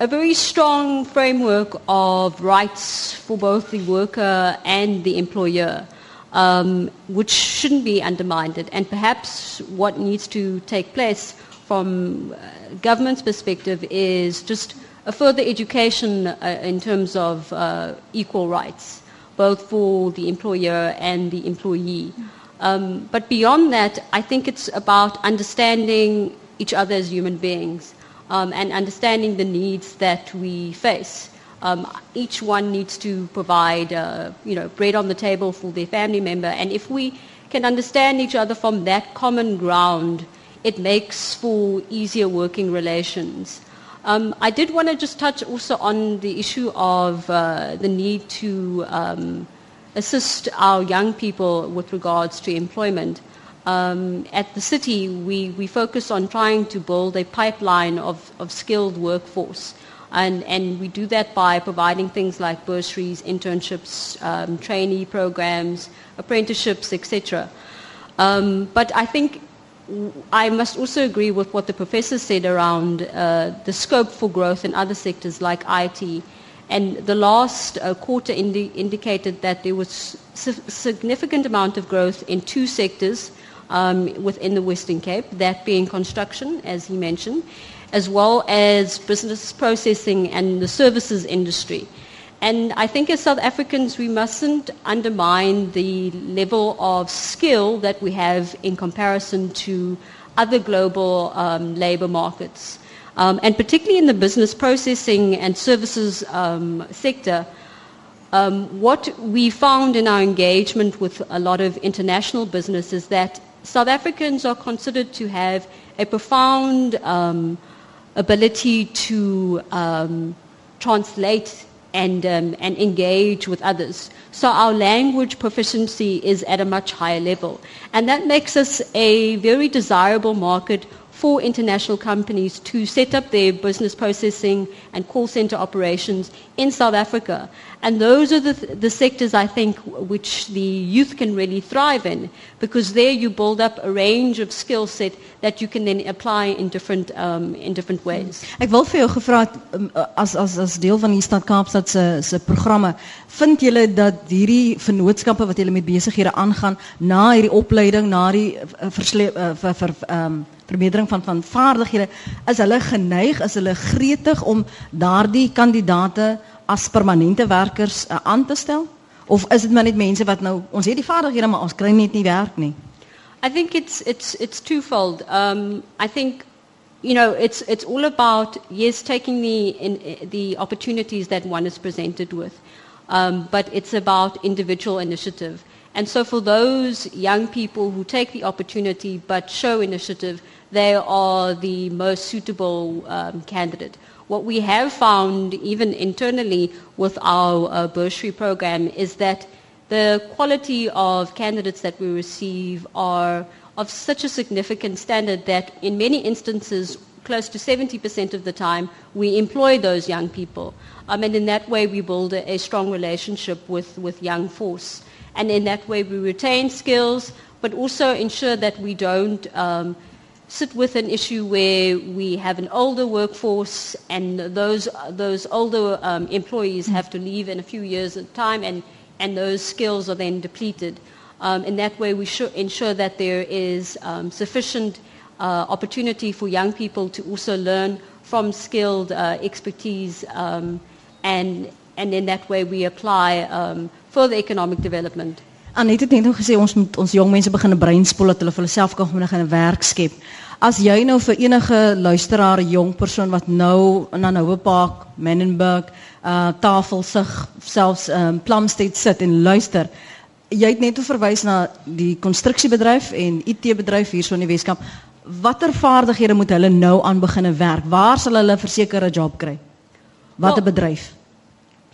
S4: a very strong framework of rights for both the worker and the employer, um, which shouldn't be undermined. And perhaps what needs to take place from uh, government's perspective is just a further education uh, in terms of uh, equal rights, both for the employer and the employee. Um, but beyond that, I think it's about understanding each other as human beings um, and understanding the needs that we face. Um, each one needs to provide, uh, you know, bread on the table for their family member, and if we can understand each other from that common ground, it makes for easier working relations. Um, I did want to just touch also on the issue of uh, the need to um, assist our young people with regards to employment um, at the city, we, we focus on trying to build a pipeline of, of skilled workforce. And, and we do that by providing things like bursaries, internships, um, trainee programs, apprenticeships, etc. Um, but I think I must also agree with what the professor said around uh, the scope for growth in other sectors like IT. And the last uh, quarter indi- indicated that there was a significant amount of growth in two sectors um, within the Western Cape, that being construction, as he mentioned, as well as business processing and the services industry. And I think as South Africans, we mustn't undermine the level of skill that we have in comparison to other global um, labor markets. Um, and particularly in the business processing and services um, sector, um, what we found in our engagement with a lot of international business is that South Africans are considered to have a profound um, ability to um, translate and, um, and engage with others. So our language proficiency is at a much higher level. And that makes us a very desirable market for international companies to set up their business processing and call center operations in South Africa. And those are the, the sectors, I think, which the youth can really thrive in, because there you build up a range of skill set that you can then apply in different, um, in different ways.
S1: Ek wil vir jou gevra um, as as as deel van die Stad Kaapstad se programme, vind julle dat hierdie vennootskappe wat julle met besighede aangaan na hierdie opleiding, na die uh, versleep uh, vir vir um, verbetering van van vaardighede, is hulle geneig, is hulle gretig om daardie kandidate as permanente werkers uh, aan te stel? Of is dit maar net mense wat nou ons het die vaardighede maar ons kry net nie werk nie?
S4: I think it's it's it's twofold. Um, I think you know it's it's all about yes taking the in, the opportunities that one is presented with, um, but it's about individual initiative. And so for those young people who take the opportunity but show initiative, they are the most suitable um, candidate. What we have found, even internally with our uh, bursary program, is that the quality of candidates that we receive are of such a significant standard that in many instances, close to 70% of the time, we employ those young people. Um, and in that way, we build a, a strong relationship with, with young force. And in that way, we retain skills, but also ensure that we don't um, sit with an issue where we have an older workforce and those, those older um, employees have to leave in a few years' time and, and those skills are then depleted. Um, in that way, we should ensure that there is um, sufficient uh, opportunity for young people to also learn from skilled uh, expertise, um, and, and in that way, we apply um, further economic development.
S1: Annette het net nou gesê ons moet ons jong mense begin 'n breinspoel dat hulle vir hulle self kan begin 'n werk skep. As jy nou vir enige luisteraar, jong persoon wat nou in Hanover Park, Menenberg, uh Tafelsig, selfs um Plumstead sit en luister, jy het net verwys na die konstruksiebedryf en IT-bedryf hierso in die Weskaap. Watter vaardighede moet hulle nou aan begine werk? Waar sal hulle verseker 'n job kry? Watter
S4: Wel-
S1: bedryf?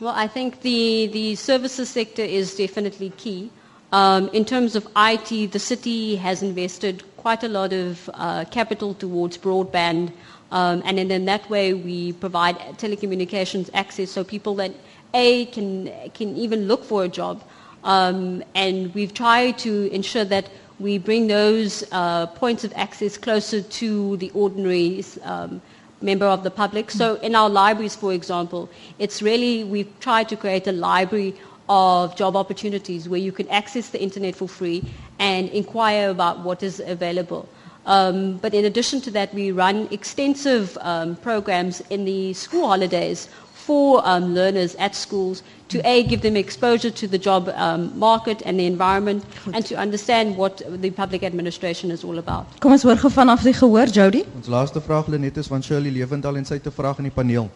S4: Well, I think the, the services sector is definitely key. Um, in terms of IT, the city has invested quite a lot of uh, capital towards broadband, um, and in that way we provide telecommunications access so people that a can can even look for a job, um, and we've tried to ensure that we bring those uh, points of access closer to the ordinary um, member of the public. So in our libraries, for example, it's really, we've tried to create a library of job opportunities where you can access the internet for free and inquire about what is available. Um, but in addition to that, we run extensive um, programs in the school holidays for um, learners at schools to A, give them exposure to the job um, market and the environment and to understand what the public administration is all about.
S1: Kom ons hoor gou vanaf die gehoor, Jody.
S7: Ons laaste vraag Lenet is van Shirley Lewendal en sy het 'n vraag in die paneel.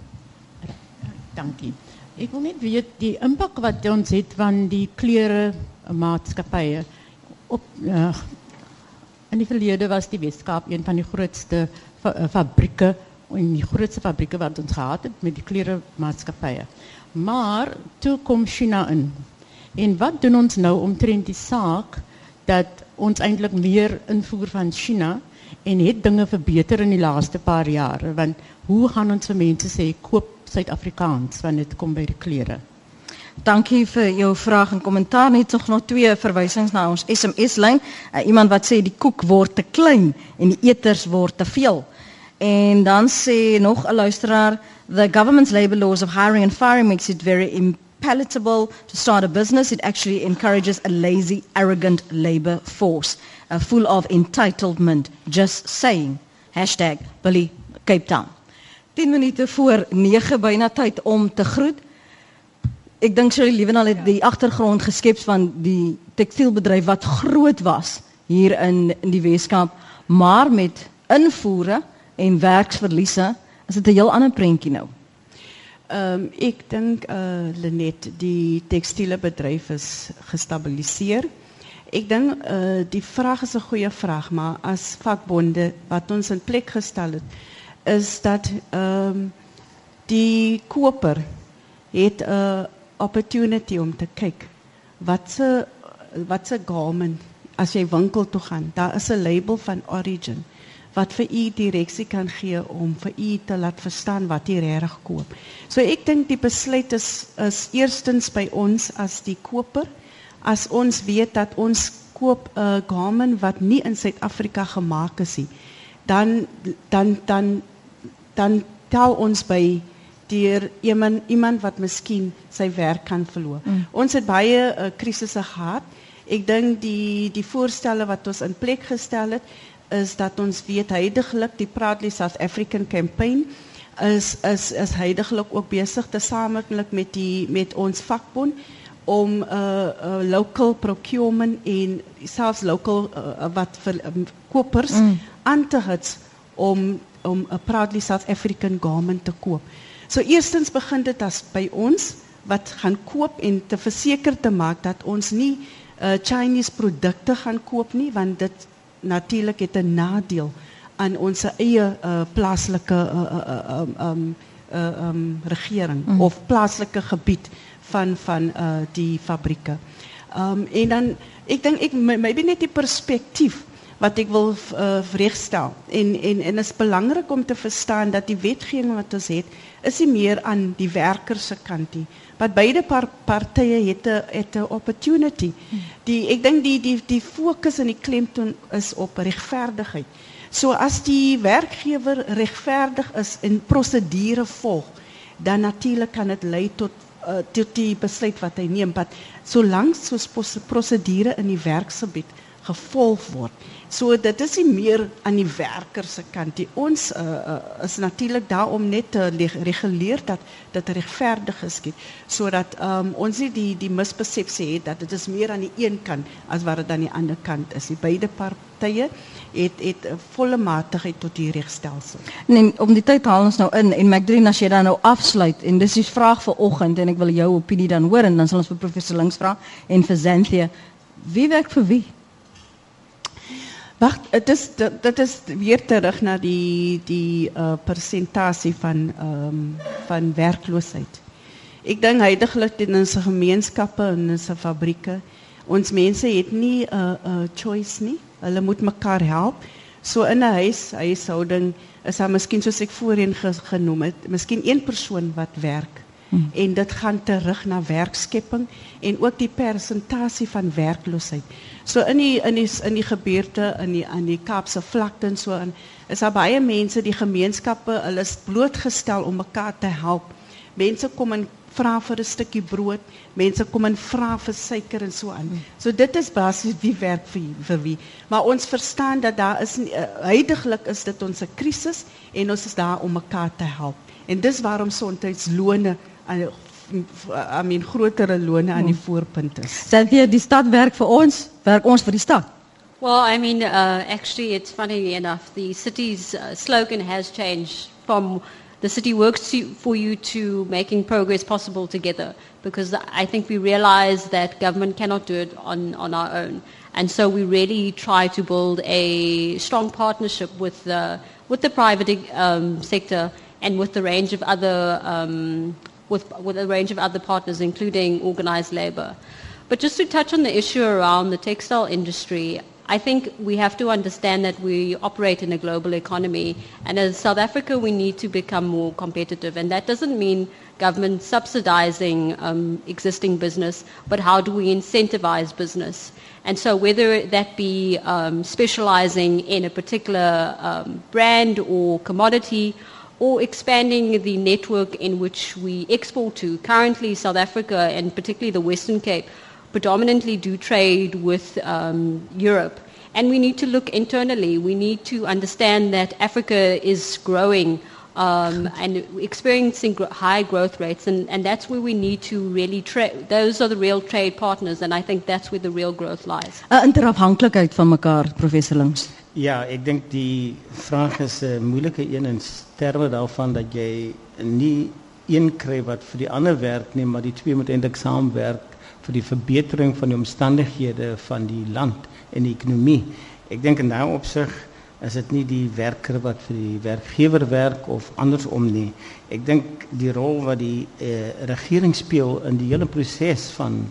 S9: Dankie. Ek wil net weet die impak wat ons het van die klere maatskappye op uh, in die verlede was die Weskaap een van die grootste fa uh, fabrieke en die grootste fabrieke wat ons gehad het met die klere maatskappye. Maar toe kom China in. En wat doen ons nou omtrent die saak dat ons eintlik meer invoer van China en het dinge verbeter in die laaste paar jare want hoe gaan ons vir mense sê koop Suid-Afrikaans wanneer dit kom by die klere?
S1: Dankie vir jou vraag en kommentaar. Net nog nog twee verwysings na ons SMS-lyn. Uh, iemand wat sê die koek word te klein en die eters word te veel. En dan sê nog 'n luisteraar, the government's labor laws of hiring and firing makes it very impalatable to start a business. It actually encourages a lazy, arrogant labor force, uh, full of entitlement. Just saying. Hashtag Billy Cape Town. 10 minute voor 9 byna tyd om te groet. Ek dink Shirley Liewenal het die agtergrond geskep van die tekstielbedryf wat groot was hier in in die Weskaap, maar met invoere en werksverliese is dit 'n heel ander prentjie nou.
S3: Um, ik denk, uh, Lenet, die textiele bedrijf is gestabiliseerd. Ik denk, uh, die vraag is een goede vraag, maar als vakbonden, wat ons in plek gesteld het, is dat um, die koper heeft een opportunity om te kijken wat ze wat ze garment, als je winkel toe gaan, daar is een label van origin wat vir u direksie kan gee om vir u te laat verstaan wat u regtig koop. So ek dink die besluit is is eerstens by ons as die koper as ons weet dat ons koop 'n uh, garment wat nie in Suid-Afrika gemaak is nie, dan dan dan dan tel ons by deur iemand iemand wat miskien sy werk kan verloor. Mm. Ons het baie uh, krisisse gehad. Ek dink die die voorstelle wat ons in plek gestel het is dat ons weet heidaglik die Proudly South African campaign is is is heidaglik ook besig te saamwerk met die met ons vakbond om 'n uh, uh, local procurement en selfs local uh, wat vir um, kopers mm. aan te hits om om 'n Proudly South African garment te koop. So eerstens begin dit as by ons wat gaan koop en te verseker te maak dat ons nie uh, Chinese produkte gaan koop nie want dit natuurlik het 'n nadeel aan ons eie uh, plaaslike uh, uh, um, um, uh, um, regering mm. of plaaslike gebied van van uh, die fabrieke. Um, en dan ek dink ek maybe net die perspektief wat ek wil uh, regstel en en en is belangrik om te verstaan dat die wetgewing wat ons het is nie meer aan die werker se kant nie want beide par partye het 'n het 'n opportunity. Die ek dink die die die fokus en die klemtoon is op regverdigheid. So as die werkgewer regverdig is en prosedure volg, dan natuurlik kan dit lei tot uh, tot die besluit wat hy neem, maar solank soos prosedure in die werksgebied gevolg word. So dit is nie meer aan die werker se kant nie. Ons uh, uh, is natuurlik daar om net te reguleer dat dit regverdig geskied sodat um, ons nie die die misbesef sê dat dit is meer aan die een kant as wat dit aan die ander kant is. Die beide partye het het 'n volle matigheid tot die regstelsel.
S1: Nee, om die tyd haal ons nou in en Macdrien as jy dan nou afsluit en dis die vraag vir oggend en ek wil jou opinie dan hoor en dan sal ons vir professor Links vra en vir Zenthia wie werk vir wie?
S3: Wacht, het is, dat, is weer terug naar die, die uh, percentage van, um, van werkloosheid. Ik denk heiliglijk in onze gemeenschappen en onze fabrieken. Ons mensen hebben niet een uh, uh, choice. Nie. Hulle moet elkaar helpen. Zo so in een huis, huishouding is dat misschien, zoals ik voorheen genoemd heb, misschien één persoon wat werkt. Hmm. En dit gaan terug naar werkskepping en ook die persentasie van werkloosheid. So in die in die in die gebeurte in die aan die Kaapse vlakte en so in is daar baie mense die gemeenskappe hulle is blootgestel om mekaar te help. Mense kom en vra vir 'n stukkie brood, mense kom en vra vir suiker en so aan. So dit is basies wie werk vir vir wie. Maar ons verstaan dat daar is uh, huidigelik is dit ons 'n krisis en ons is daar om mekaar te help. En dis waarom soms lone aan I mean grotere lone aan die hmm. voorpunt is.
S1: Cynthia, die stad werk vir ons, werk ons vir die stad.
S4: Well, I mean, uh, actually, it's funny enough. The city's uh, slogan has changed from the city works to, for you to making progress possible together because I think we realize that government cannot do it on, on our own. And so we really try to build a strong partnership with the, with the private um, sector and with the range of other um, with, with a range of other partners, including organized labor. But just to touch on the issue around the textile industry, I think we have to understand that we operate in a global economy, and as South Africa, we need to become more competitive. And that doesn't mean government subsidizing um, existing business, but how do we incentivize business? And so, whether that be um, specializing in a particular um, brand or commodity, or expanding the network in which we export to. Currently, South Africa and particularly the Western Cape predominantly do trade with um, Europe. And we need to look internally. We need to understand that Africa is growing um, and experiencing gr- high growth rates, and, and that's where we need to really trade. Those are the real trade partners, and I think that's where the real growth lies.
S1: Uh, interafhankelijkheid van elkaar, professor Lungs.
S2: Ja, ik denk die vraag is een moeilijke een in termen daarvan dat jij niet één krijgt wat voor die ander werkt, nee, maar die twee moeten eindelijk samenwerken voor die verbetering van de omstandigheden van die land en de economie. Ik denk in dat opzicht is het niet die werker wat voor die werkgever werkt of andersom niet. Ik denk die rol wat die eh, regering speelt in die hele proces van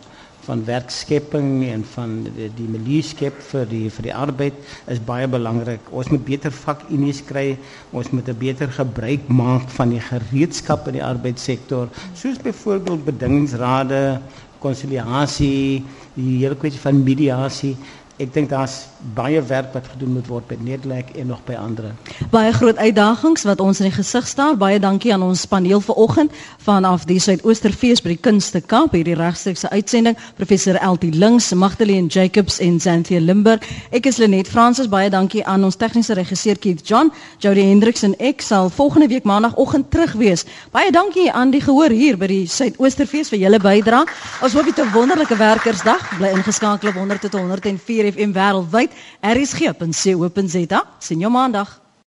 S2: van werkskepping en van die, die milieuskep vir die vir die arbeid is baie belangrik. Ons moet beter vakunies kry. Ons moet 'n beter gebruik maak van die gereedskap in die arbeidssektor, soos byvoorbeeld bedingingsrade, konsiliasie, die hele kwessie van mediasie. Ek dink daar's baie werk wat gedoen moet word by Nederland en nog by ander.
S1: Baie groot uitdagings wat ons in die gesig staar. Baie dankie aan ons paneel vanoggend vanaf die Suidoosterfees by die Kunste Kaap hierdie regstreekse uitsending. Professor Eltie Links, Magdalene Jacobs en Xanthia Limburg. Ek is Lenet Fransis. Baie dankie aan ons tegniese regisseur Keith John, Jody Hendriks en ek sal volgende week maandagooggend terug wees. Baie dankie aan die gehoor hier by die Suidoosterfees vir julle bydrae. Ons hoop jy 'n wonderlike werkersdag. Bly ingeskakel op 100 tot 104 FM wêreldwyd. RSG.co.za. Sien jou maandag.